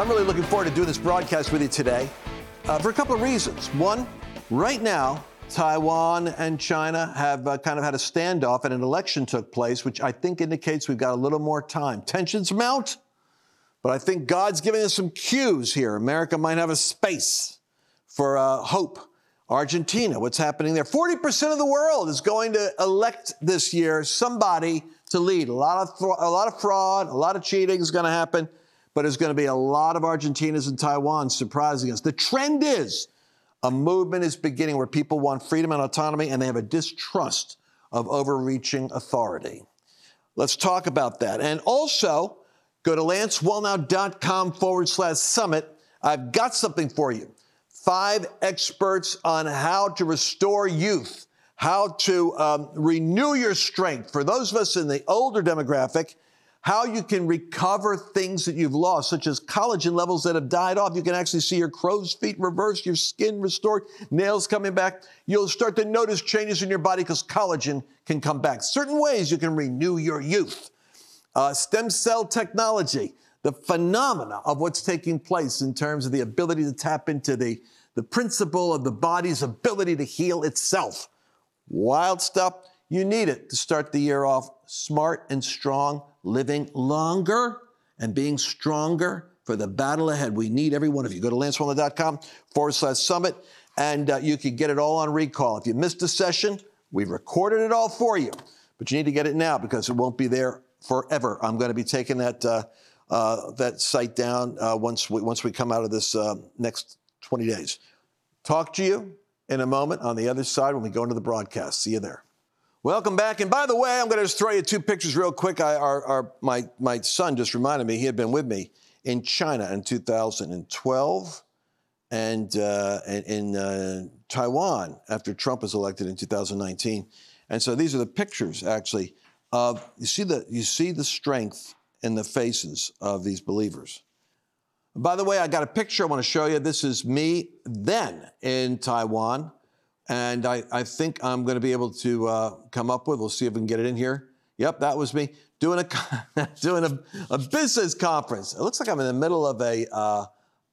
I'm really looking forward to doing this broadcast with you today uh, for a couple of reasons. One, right now, Taiwan and China have uh, kind of had a standoff and an election took place, which I think indicates we've got a little more time. Tensions mount, but I think God's giving us some cues here. America might have a space for uh, hope. Argentina, what's happening there? 40% of the world is going to elect this year somebody to lead. A lot of, th- a lot of fraud, a lot of cheating is going to happen but there's going to be a lot of Argentinas and Taiwan surprising us. The trend is a movement is beginning where people want freedom and autonomy and they have a distrust of overreaching authority. Let's talk about that. And also, go to lancewallnau.com forward slash summit. I've got something for you. Five experts on how to restore youth, how to um, renew your strength. For those of us in the older demographic, how you can recover things that you've lost, such as collagen levels that have died off. You can actually see your crow's feet reversed, your skin restored, nails coming back. You'll start to notice changes in your body because collagen can come back. Certain ways you can renew your youth. Uh, stem cell technology, the phenomena of what's taking place in terms of the ability to tap into the, the principle of the body's ability to heal itself. Wild stuff. You need it to start the year off smart and strong living longer and being stronger for the battle ahead. We need every one of you. Go to lancewallnau.com forward slash summit, and uh, you can get it all on recall. If you missed a session, we've recorded it all for you, but you need to get it now because it won't be there forever. I'm going to be taking that uh, uh, that site down uh, once we, once we come out of this uh, next 20 days. Talk to you in a moment on the other side when we go into the broadcast. See you there. Welcome back. And by the way, I'm going to just throw you two pictures real quick. I, our, our, my, my son just reminded me he had been with me in China in 2012 and uh, in uh, Taiwan after Trump was elected in 2019. And so these are the pictures, actually, of you see the you see the strength in the faces of these believers. By the way, I got a picture I want to show you. This is me then in Taiwan and I, I think I'm going to be able to uh, come up with. We'll see if we can get it in here. Yep, that was me doing a doing a, a business conference. It looks like I'm in the middle of a. Uh,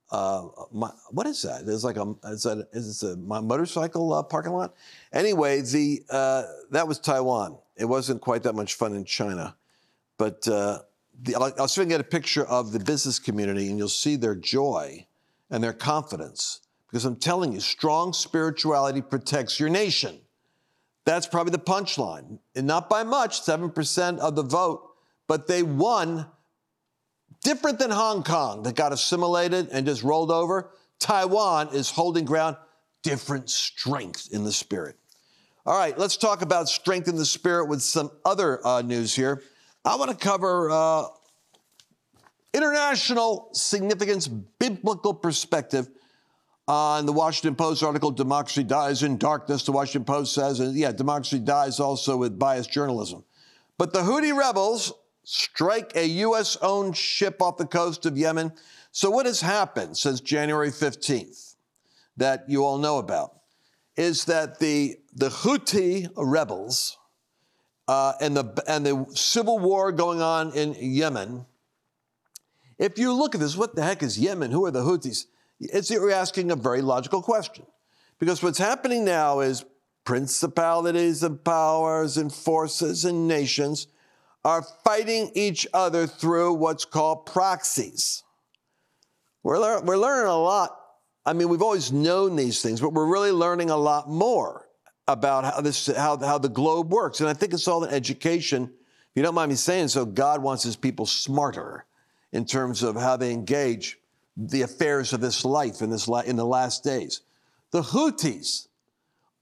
uh, my, what is that? It's like a is this a my motorcycle uh, parking lot? Anyway, the uh, that was Taiwan. It wasn't quite that much fun in China, but uh, the, I'll, I'll see if I can get a picture of the business community, and you'll see their joy and their confidence because I'm telling you, strong spirituality protects your nation. That's probably the punchline. And not by much, 7% of the vote, but they won different than Hong Kong that got assimilated and just rolled over. Taiwan is holding ground, different strength in the spirit. All right, let's talk about strength in the spirit with some other uh, news here. I want to cover uh, international significance, biblical perspective on the Washington Post article, Democracy Dies in Darkness, the Washington Post says, and yeah, democracy dies also with biased journalism. But the Houthi rebels strike a U.S. owned ship off the coast of Yemen. So, what has happened since January 15th that you all know about is that the, the Houthi rebels uh, and, the, and the civil war going on in Yemen, if you look at this, what the heck is Yemen? Who are the Houthis? It's you're asking a very logical question. Because what's happening now is principalities and powers and forces and nations are fighting each other through what's called proxies. We're, lear- we're learning a lot. I mean, we've always known these things, but we're really learning a lot more about how this how, how the globe works. And I think it's all an education. If you don't mind me saying so, God wants his people smarter in terms of how they engage the affairs of this life in, this, in the last days. The Houthis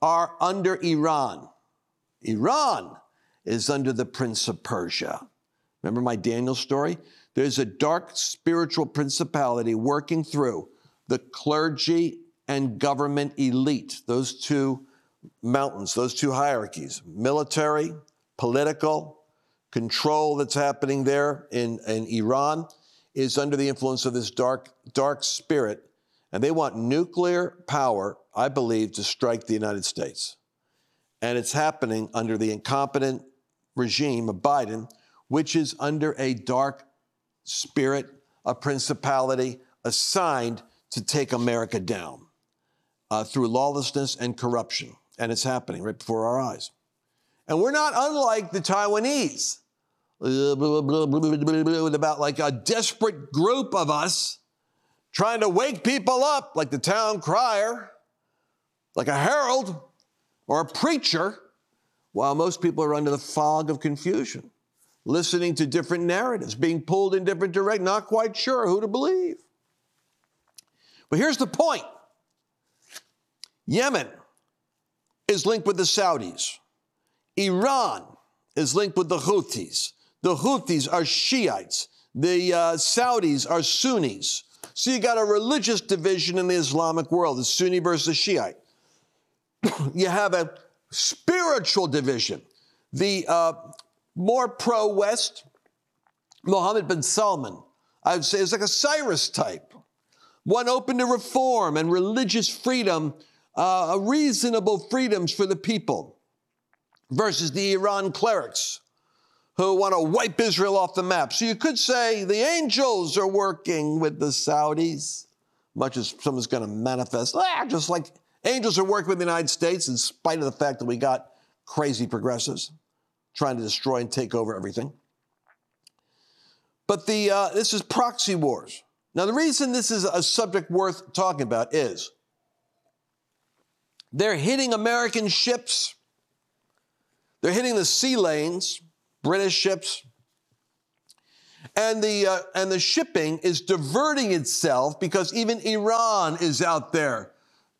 are under Iran. Iran is under the Prince of Persia. Remember my Daniel story? There's a dark spiritual principality working through the clergy and government elite, those two mountains, those two hierarchies military, political, control that's happening there in, in Iran is under the influence of this dark, dark spirit, and they want nuclear power, I believe, to strike the United States. And it's happening under the incompetent regime of Biden, which is under a dark spirit, a principality, assigned to take America down uh, through lawlessness and corruption. And it's happening right before our eyes. And we're not unlike the Taiwanese, Uh, about like a desperate group of us trying to wake people up, like the town crier, like a herald or a preacher, while most people are under the fog of confusion, listening to different narratives, being pulled in different directions, not quite sure who to believe. But here's the point Yemen is linked with the Saudis. Iran is linked with the Houthis. The Houthis are Shiites. The uh, Saudis are Sunnis. So you got a religious division in the Islamic world, the Sunni versus Shiite. you have a spiritual division. The uh, more pro West, Mohammed bin Salman, I would say, is like a Cyrus type, one open to reform and religious freedom, uh, reasonable freedoms for the people, versus the Iran clerics who want to wipe Israel off the map. So you could say the angels are working with the Saudis, much as someone's going to manifest, ah, just like angels are working with the United States, in spite of the fact that we got crazy progressives trying to destroy and take over everything. But the uh, this is proxy wars. Now, the reason this is a subject worth talking about is they're hitting American ships, they're hitting the sea lanes, British ships. And the, uh, and the shipping is diverting itself because even Iran is out there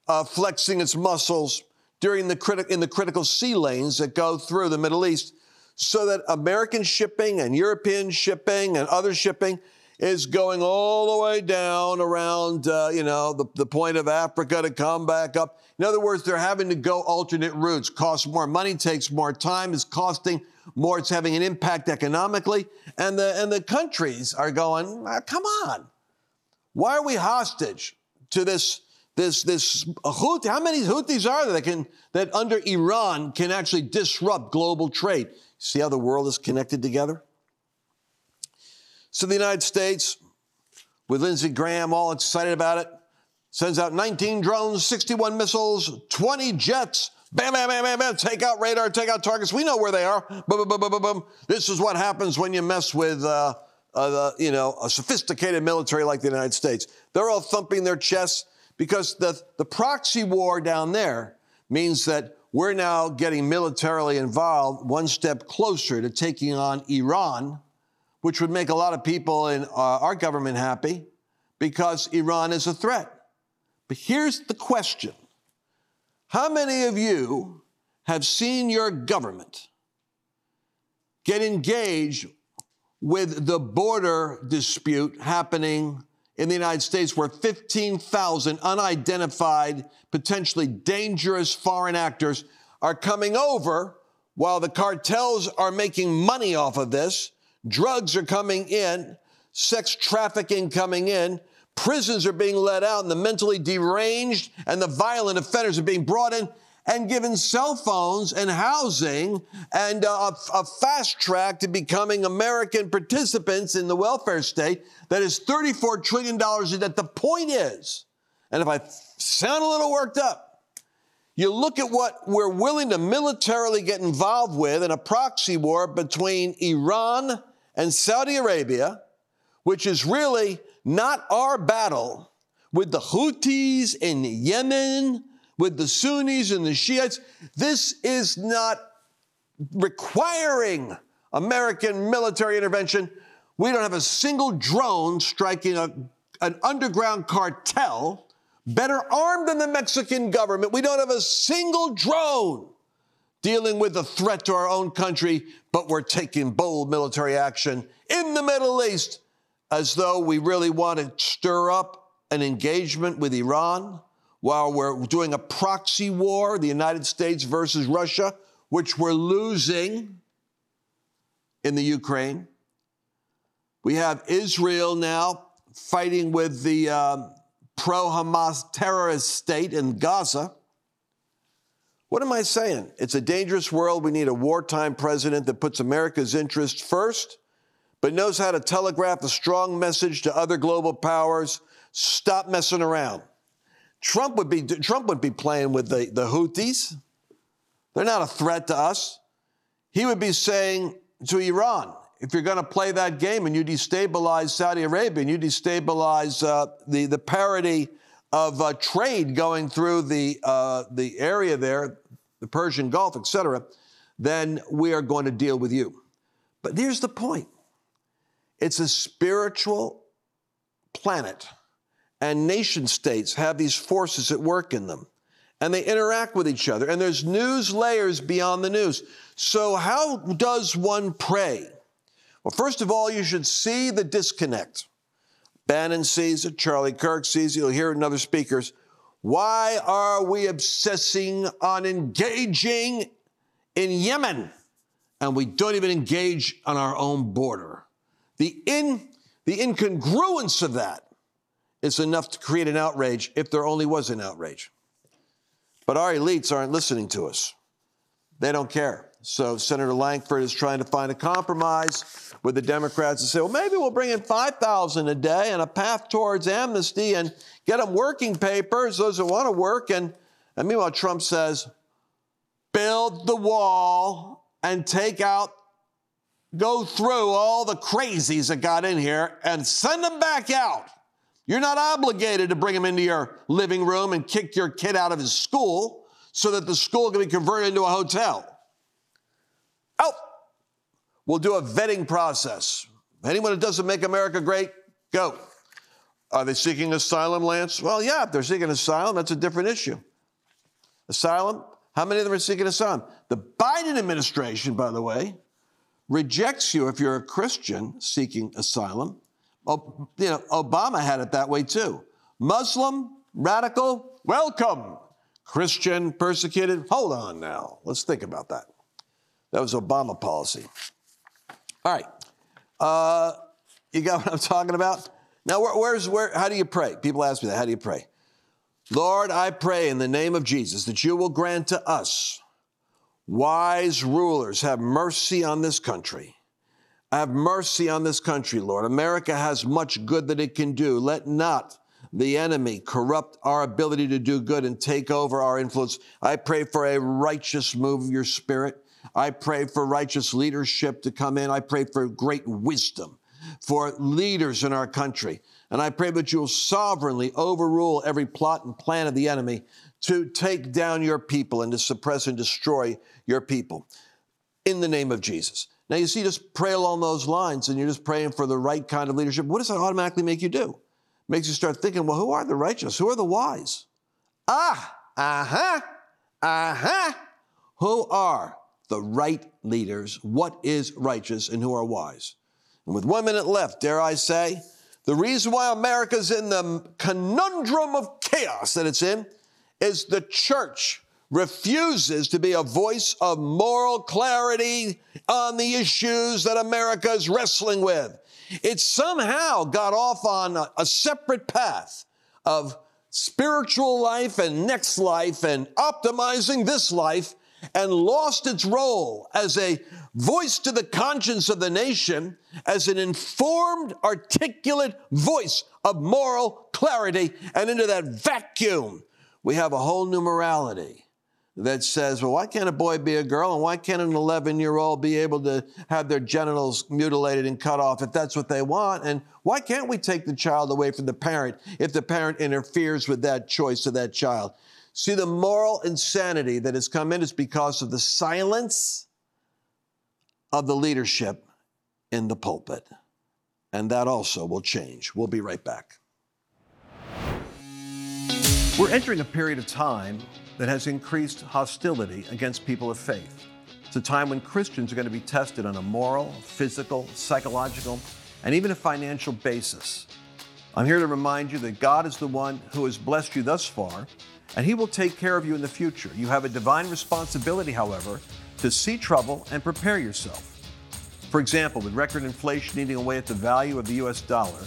uh, flexing its muscles during the criti- in the critical sea lanes that go through the Middle East so that American shipping and European shipping and other shipping is going all the way down around, uh, you know, the, the point of Africa to come back up. In other words, they're having to go alternate routes. Costs more money, takes more time, is costing more. It's having an impact economically. And the, and the countries are going, ah, come on. Why are we hostage to this, this, this Houthi? How many Houthis are there that can, that under Iran can actually disrupt global trade? See how the world is connected together? So the United States, with Lindsey Graham all excited about it, sends out 19 drones, 61 missiles, 20 jets. Bam, bam, bam, bam, bam. Take out radar, take out targets. We know where they are. Boom, boom, boom, boom, boom. This is what happens when you mess with, uh, uh, you know, a sophisticated military like the United States. They're all thumping their chests because the, the proxy war down there means that we're now getting militarily involved one step closer to taking on Iran which would make a lot of people in uh, our government happy because Iran is a threat. But here's the question How many of you have seen your government get engaged with the border dispute happening in the United States where 15,000 unidentified, potentially dangerous foreign actors are coming over while the cartels are making money off of this? Drugs are coming in, sex trafficking coming in, prisons are being let out, and the mentally deranged and the violent offenders are being brought in and given cell phones and housing and uh, a, a, fast track to becoming American participants in the welfare state that is $34 trillion day. The point is, and if I sound a little worked up, you look at what we're willing to militarily get involved with in a proxy war between Iran and Saudi Arabia, which is really not our battle with the Houthis in Yemen, with the Sunnis and the Shiites. This is not requiring American military intervention. We don't have a single drone striking a, an underground cartel better armed than the Mexican government. We don't have a single drone dealing with a threat to our own country, but we're taking bold military action in the Middle East as though we really want to stir up an engagement with Iran while we're doing a proxy war, the United States versus Russia, which we're losing in the Ukraine. We have Israel now fighting with the um, pro Hamas terrorist state in Gaza. What am I saying? It's a dangerous world. We need a wartime president that puts America's interests first, but knows how to telegraph a strong message to other global powers stop messing around. Trump would be Trump would be playing with the, the Houthis. They're not a threat to us. He would be saying to Iran, if you're going to play that game and you destabilize Saudi Arabia and you destabilize uh, the, the parity of uh, trade going through the, uh, the area there, the Persian Gulf, et cetera, then we are going to deal with you. But here's the point it's a spiritual planet, and nation states have these forces at work in them, and they interact with each other, and there's news layers beyond the news. So, how does one pray? Well, first of all, you should see the disconnect. Bannon sees it, Charlie Kirk sees it, you'll hear it in other speakers. Why are we obsessing on engaging in Yemen and we don't even engage on our own border? The, in, the incongruence of that is enough to create an outrage if there only was an outrage. But our elites aren't listening to us. They don't care. So Senator Lankford is trying to find a compromise with the Democrats and say, well, maybe we'll bring in 5,000 a day and a path towards amnesty and get them working papers, those that want to work. And, and meanwhile, Trump says, build the wall and take out, go through all the crazies that got in here and send them back out. You're not obligated to bring them into your living room and kick your kid out of his school so that the school can be converted into a hotel. Oh, We'll do a vetting process. Anyone that doesn't make America great, go. Are they seeking asylum, Lance? Well, yeah, if they're seeking asylum, that's a different issue. Asylum, how many of them are seeking asylum? The Biden administration, by the way, rejects you if you're a Christian seeking asylum. You know, Obama had it that way too. Muslim, radical, welcome. Christian, persecuted, hold on now. Let's think about that. That was Obama policy. All right. Uh, you got what I'm talking about? Now, where, where's where? How do you pray? People ask me that. How do you pray? Lord, I pray in the name of Jesus that you will grant to us wise rulers. Have mercy on this country. Have mercy on this country, Lord. America has much good that it can do. Let not the enemy corrupt our ability to do good and take over our influence. I pray for a righteous move of your spirit. I pray for righteous leadership to come in. I pray for great wisdom for leaders in our country. And I pray that you'll sovereignly overrule every plot and plan of the enemy to take down your people and to suppress and destroy your people in the name of Jesus. Now, you see, just pray along those lines and you're just praying for the right kind of leadership. What does that automatically make you do? It makes you start thinking, well, who are the righteous? Who are the wise? Ah, uh huh, uh huh. Who are the right leaders, what is righteous, and who are wise. And with one minute left, dare I say, the reason why America's in the conundrum of chaos that it's in is the church refuses to be a voice of moral clarity on the issues that America is wrestling with. It somehow got off on a, a separate path of spiritual life and next life and optimizing this life and lost its role as a voice to the conscience of the nation, as an informed, articulate voice of moral clarity. And into that vacuum, we have a whole new morality that says, well, why can't a boy be a girl? And why can't an 11 year old be able to have their genitals mutilated and cut off if that's what they want? And why can't we take the child away from the parent if the parent interferes with that choice of that child? See, the moral insanity that has come in is because of the silence of the leadership in the pulpit. And that also will change. We'll be right back. We're entering a period of time that has increased hostility against people of faith. It's a time when Christians are going to be tested on a moral, physical, psychological, and even a financial basis. I'm here to remind you that God is the one who has blessed you thus far and He will take care of you in the future. You have a divine responsibility, however, to see trouble and prepare yourself. For example, with record inflation eating away at the value of the US dollar,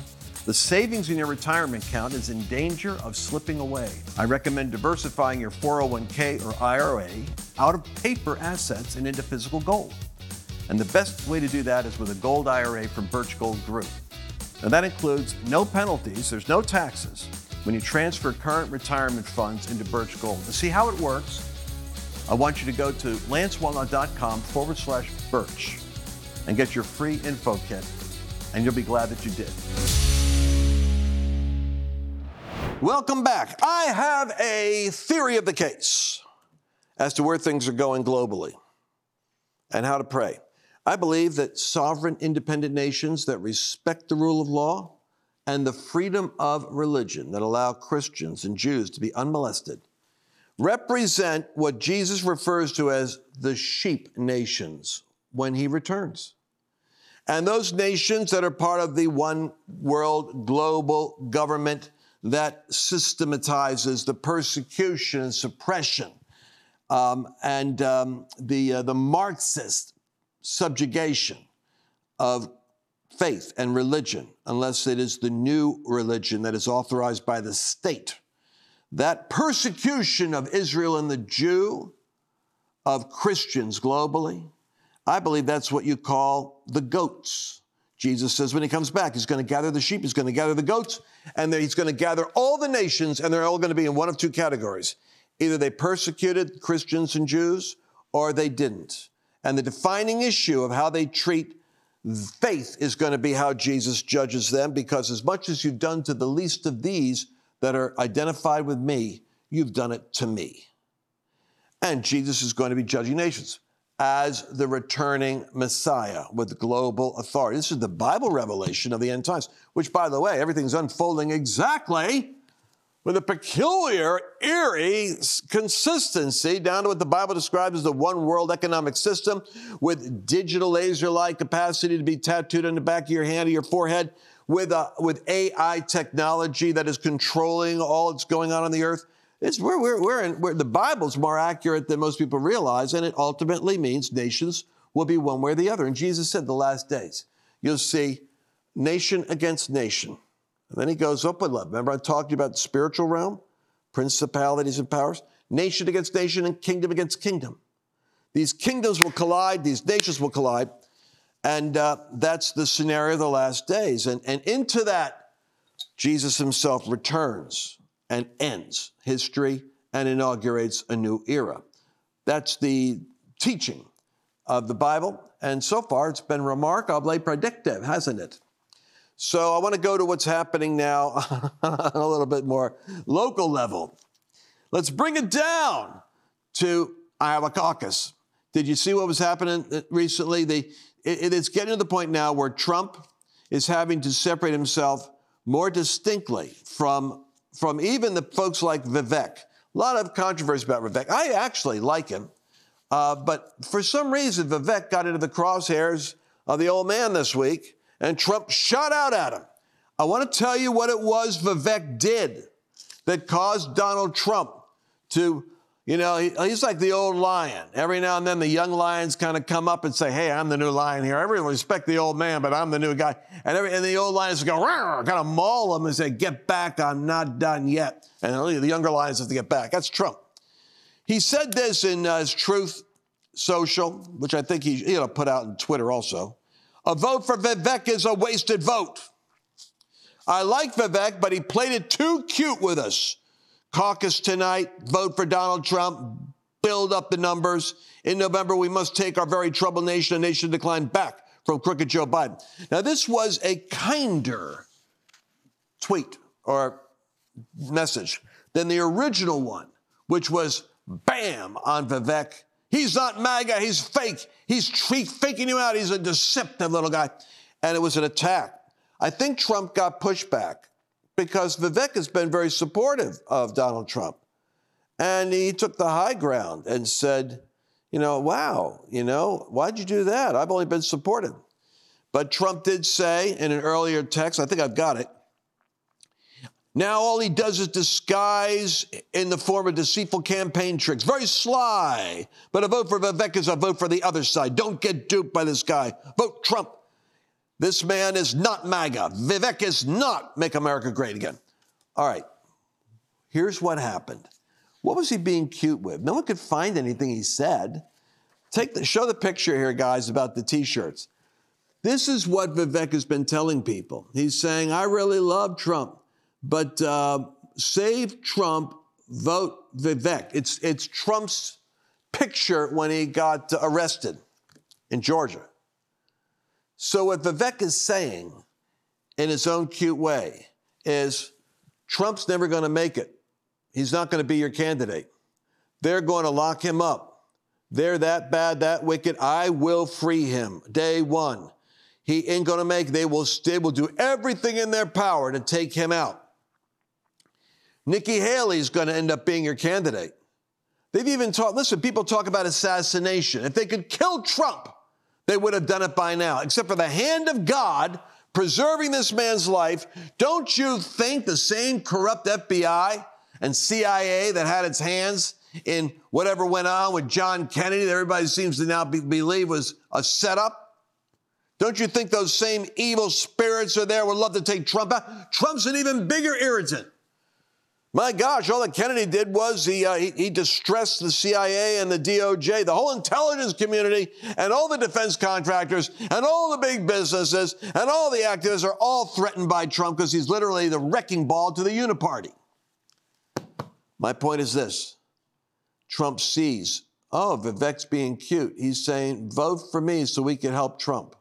the savings in your retirement account is in danger of slipping away. I recommend diversifying your 401k or IRA out of paper assets and into physical gold. And the best way to do that is with a gold IRA from Birch Gold Group. And that includes no penalties, there's no taxes when you transfer current retirement funds into Birch Gold. To see how it works, I want you to go to lancewallnau.com forward slash birch and get your free info kit, and you'll be glad that you did. Welcome back. I have a theory of the case as to where things are going globally and how to pray. I believe that sovereign, independent nations that respect the rule of law and the freedom of religion that allow Christians and Jews to be unmolested represent what Jesus refers to as the sheep nations when he returns. And those nations that are part of the one world global government that systematizes the persecution and suppression um, and um, the, uh, the Marxist subjugation of faith and religion, unless it is the new religion that is authorized by the state. That persecution of Israel and the Jew, of Christians globally, I believe that's what you call the goats. Jesus says when he comes back, he's going to gather the sheep, he's going to gather the goats, and he's going to gather all the nations, and they're all going to be in one of two categories. Either they persecuted Christians and Jews, or they didn't. And the defining issue of how they treat faith is going to be how Jesus judges them, because as much as you've done to the least of these that are identified with me, you've done it to me. And Jesus is going to be judging nations as the returning Messiah with global authority. This is the Bible revelation of the end times, which, by the way, everything's unfolding exactly with a peculiar, eerie consistency down to what the Bible describes as the one world economic system with digital laser like capacity to be tattooed on the back of your hand or your forehead, with, uh, with AI technology that is controlling all that's going on on the earth. It's, we're, we're, we're in, we're, the Bible's more accurate than most people realize, and it ultimately means nations will be one way or the other. And Jesus said the last days, you'll see nation against nation and then he goes up with love. Remember, I talked to you about the spiritual realm, principalities and powers, nation against nation, and kingdom against kingdom. These kingdoms will collide, these nations will collide. And uh, that's the scenario of the last days. And, and into that, Jesus himself returns and ends history and inaugurates a new era. That's the teaching of the Bible. And so far, it's been remarkably predictive, hasn't it? So I want to go to what's happening now on a little bit more local level. Let's bring it down to Iowa caucus. Did you see what was happening uh, recently? The, it, it's getting to the point now where Trump is having to separate himself more distinctly from, from even the folks like Vivek. A lot of controversy about Vivek. I actually like him, uh, but for some reason, Vivek got into the crosshairs of the old man this week and Trump shot out at him. I want to tell you what it was Vivek did that caused Donald Trump to, you know, he, he's like the old lion. Every now and then the young lions kind of come up and say, hey, I'm the new lion here. Everyone respect the old man, but I'm the new guy. And, every, and the old lions go, kind of maul him and say, get back, I'm not done yet. And the younger lions have to get back. That's Trump. He said this in uh, his Truth Social, which I think he, you know, put out on Twitter also. A vote for Vivek is a wasted vote. I like Vivek, but he played it too cute with us. Caucus tonight, vote for Donald Trump, build up the numbers. In November, we must take our very troubled nation, a nation decline back from crooked Joe Biden. Now, this was a kinder tweet or message than the original one, which was bam on Vivek He's not MAGA. He's fake. He's faking you out. He's a deceptive little guy. And it was an attack. I think Trump got pushback because Vivek has been very supportive of Donald Trump. And he took the high ground and said, you know, wow, you know, why'd you do that? I've only been supportive. But Trump did say in an earlier text, I think I've got it, now all he does is disguise in the form of deceitful campaign tricks. Very sly. But a vote for Vivek is a vote for the other side. Don't get duped by this guy. Vote Trump. This man is not MAGA. Vivek is not Make America Great Again. All right. Here's what happened. What was he being cute with? No one could find anything he said. Take the, show the picture here, guys, about the t-shirts. This is what Vivek has been telling people. He's saying, I really love Trump, but uh, save Trump, vote Vivek. It's, it's Trump's picture when he got arrested in Georgia. So, what Vivek is saying in his own cute way is Trump's never going to make it. He's not going to be your candidate. They're going to lock him up. They're that bad, that wicked. I will free him day one. He ain't going to make, they will, they will do everything in their power to take him out. Nikki Haley's going to end up being your candidate. They've even talked, listen, people talk about assassination. If they could kill Trump, they would have done it by now, except for the hand of God preserving this man's life. Don't you think the same corrupt FBI and CIA that had its hands in whatever went on with John Kennedy that everybody seems to now be, believe was a setup? Don't you think those same evil spirits are there would love to take Trump out? Trump's an even bigger irritant. My gosh, all that Kennedy did was he, uh, he, he, distressed the CIA and the DOJ, the whole intelligence community, and all the defense contractors, and all the big businesses, and all the activists are all threatened by Trump because he's literally the wrecking ball to the uniparty. My point is this Trump sees, oh, Vivek's being cute. He's saying, vote for me so we can help Trump.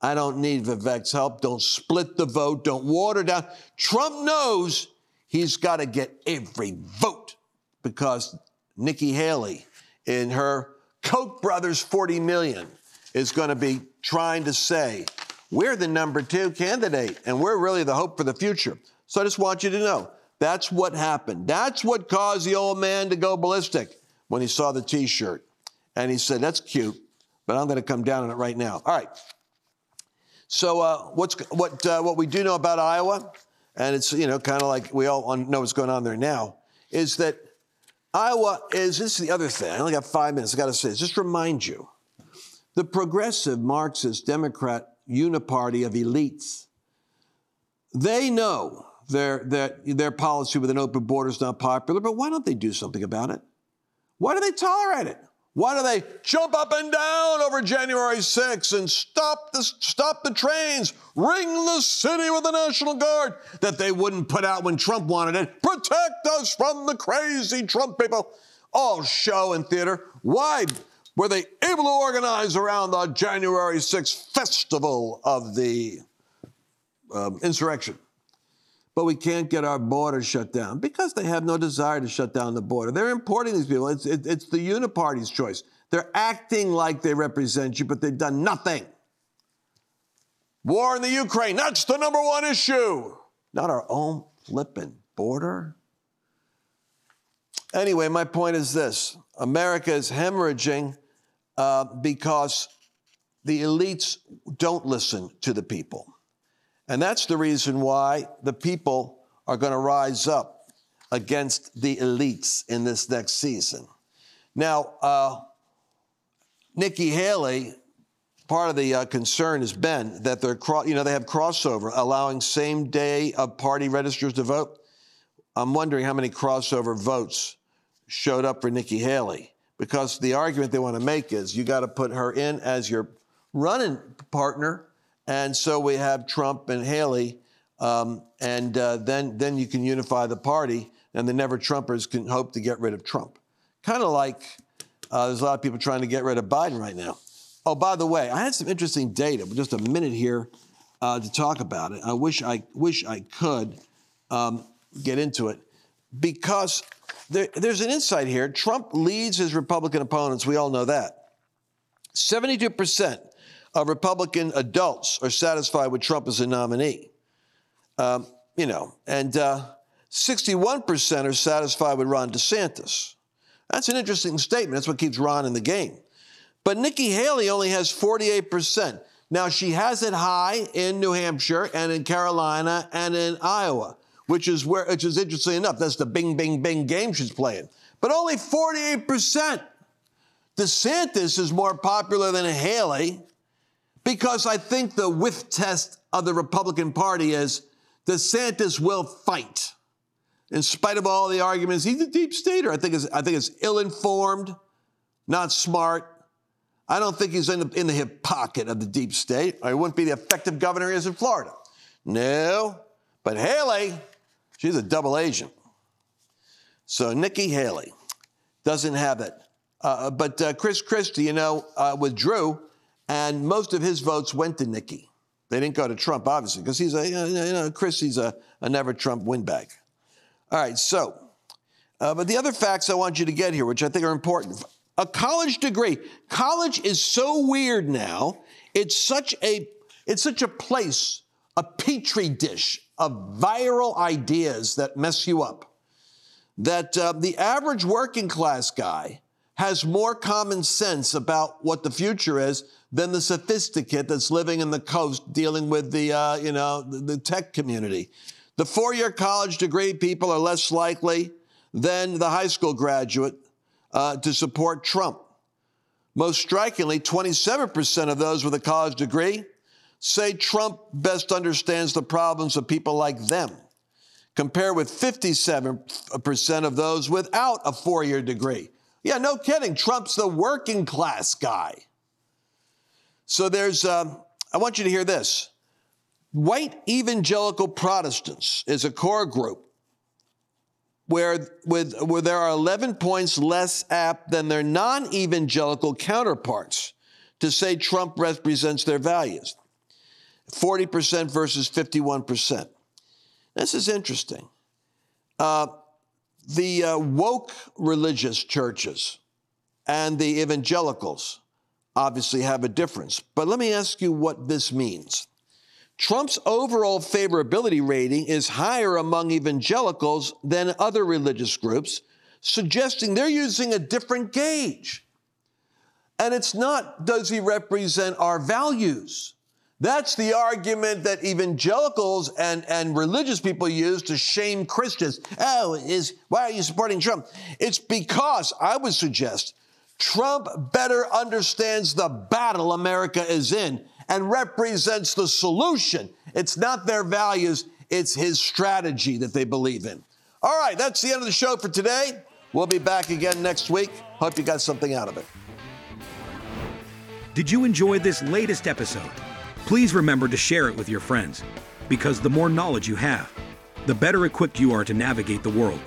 I don't need Vivek's help. Don't split the vote. Don't water down. Trump knows he's got to get every vote because Nikki Haley in her Koch brothers 40 million is going to be trying to say, we're the number two candidate and we're really the hope for the future. So I just want you to know that's what happened. That's what caused the old man to go ballistic when he saw the t shirt. And he said, That's cute, but I'm going to come down on it right now. All right. So uh, what's what uh, what we do know about Iowa, and it's you know kind of like we all know what's going on there now, is that Iowa is this is the other thing. I only got five minutes. I got to say this. Just remind you, the progressive Marxist Democrat uniparty of elites. They know their their their policy with an open border is not popular, but why don't they do something about it? Why do they tolerate it? Why do they jump up and down over January 6th and stop the, stop the trains, ring the city with the National Guard that they wouldn't put out when Trump wanted it? Protect us from the crazy Trump people. All show and theater. Why were they able to organize around the January 6th festival of the um, insurrection? But we can't get our border shut down because they have no desire to shut down the border. They're importing these people. It's, it, it's the uniparty's choice. They're acting like they represent you, but they've done nothing. War in the Ukraine, that's the number one issue, not our own flippin' border. Anyway, my point is this America is hemorrhaging uh, because the elites don't listen to the people. And that's the reason why the people are going to rise up against the elites in this next season. Now, uh, Nikki Haley, part of the uh, concern has been that they're, cro- you know, they have crossover, allowing same day of party registers to vote. I'm wondering how many crossover votes showed up for Nikki Haley because the argument they want to make is you got to put her in as your running partner and so we have Trump and Haley, um, and uh, then, then you can unify the party, and the never Trumpers can hope to get rid of Trump. Kind of like uh, there's a lot of people trying to get rid of Biden right now. Oh, by the way, I had some interesting data, just a minute here uh, to talk about it. I wish I wish I could um, get into it because there, there's an insight here. Trump leads his Republican opponents. We all know that. 72 percent of Republican adults are satisfied with Trump as a nominee. Um, you know, and uh, 61% are satisfied with Ron DeSantis. That's an interesting statement. That's what keeps Ron in the game. But Nikki Haley only has 48%. Now, she has it high in New Hampshire and in Carolina and in Iowa, which is where, which is interesting enough. That's the bing, bing, bing game she's playing. But only 48%. DeSantis is more popular than Haley because I think the whiff test of the Republican Party is DeSantis will fight. In spite of all the arguments, he's a deep stater. I think it's, I think it's ill-informed, not smart. I don't think he's in the, in the hip pocket of the deep state, or he wouldn't be the effective governor he is in Florida. No, but Haley, she's a double agent. So Nikki Haley doesn't have it. Uh, but uh, Chris Christie, you know, uh, withdrew, and most of his votes went to Nikki. They didn't go to Trump, obviously, because he's a, you know, Christie's a, a never Trump windbag. All right, so, uh, but the other facts I want you to get here, which I think are important. A college degree. College is so weird now. It's such a, it's such a place, a petri dish of viral ideas that mess you up that uh, the average working class guy has more common sense about what the future is than the sophisticate that's living in the coast dealing with the, uh, you know, the, tech community. The four-year college degree people are less likely than the high school graduate uh, to support Trump. Most strikingly, 27% of those with a college degree say Trump best understands the problems of people like them compared with 57% of those without a four year degree. Yeah, no kidding. Trump's the working class guy. So there's, um, I want you to hear this. White evangelical Protestants is a core group where, with, where there are 11 points less apt than their non evangelical counterparts to say Trump represents their values 40% versus 51%. This is interesting. Uh, the uh, woke religious churches and the evangelicals obviously have a difference. But let me ask you what this means. Trump's overall favorability rating is higher among evangelicals than other religious groups, suggesting they're using a different gauge. And it's not, does he represent our values? That's the argument that evangelicals and, and religious people use to shame Christians. Oh, is why are you supporting Trump? It's because I would suggest Trump better understands the battle America is in and represents the solution. It's not their values, it's his strategy that they believe in. All right, that's the end of the show for today. We'll be back again next week. Hope you got something out of it. Did you enjoy this latest episode? Please remember to share it with your friends, because the more knowledge you have, the better equipped you are to navigate the world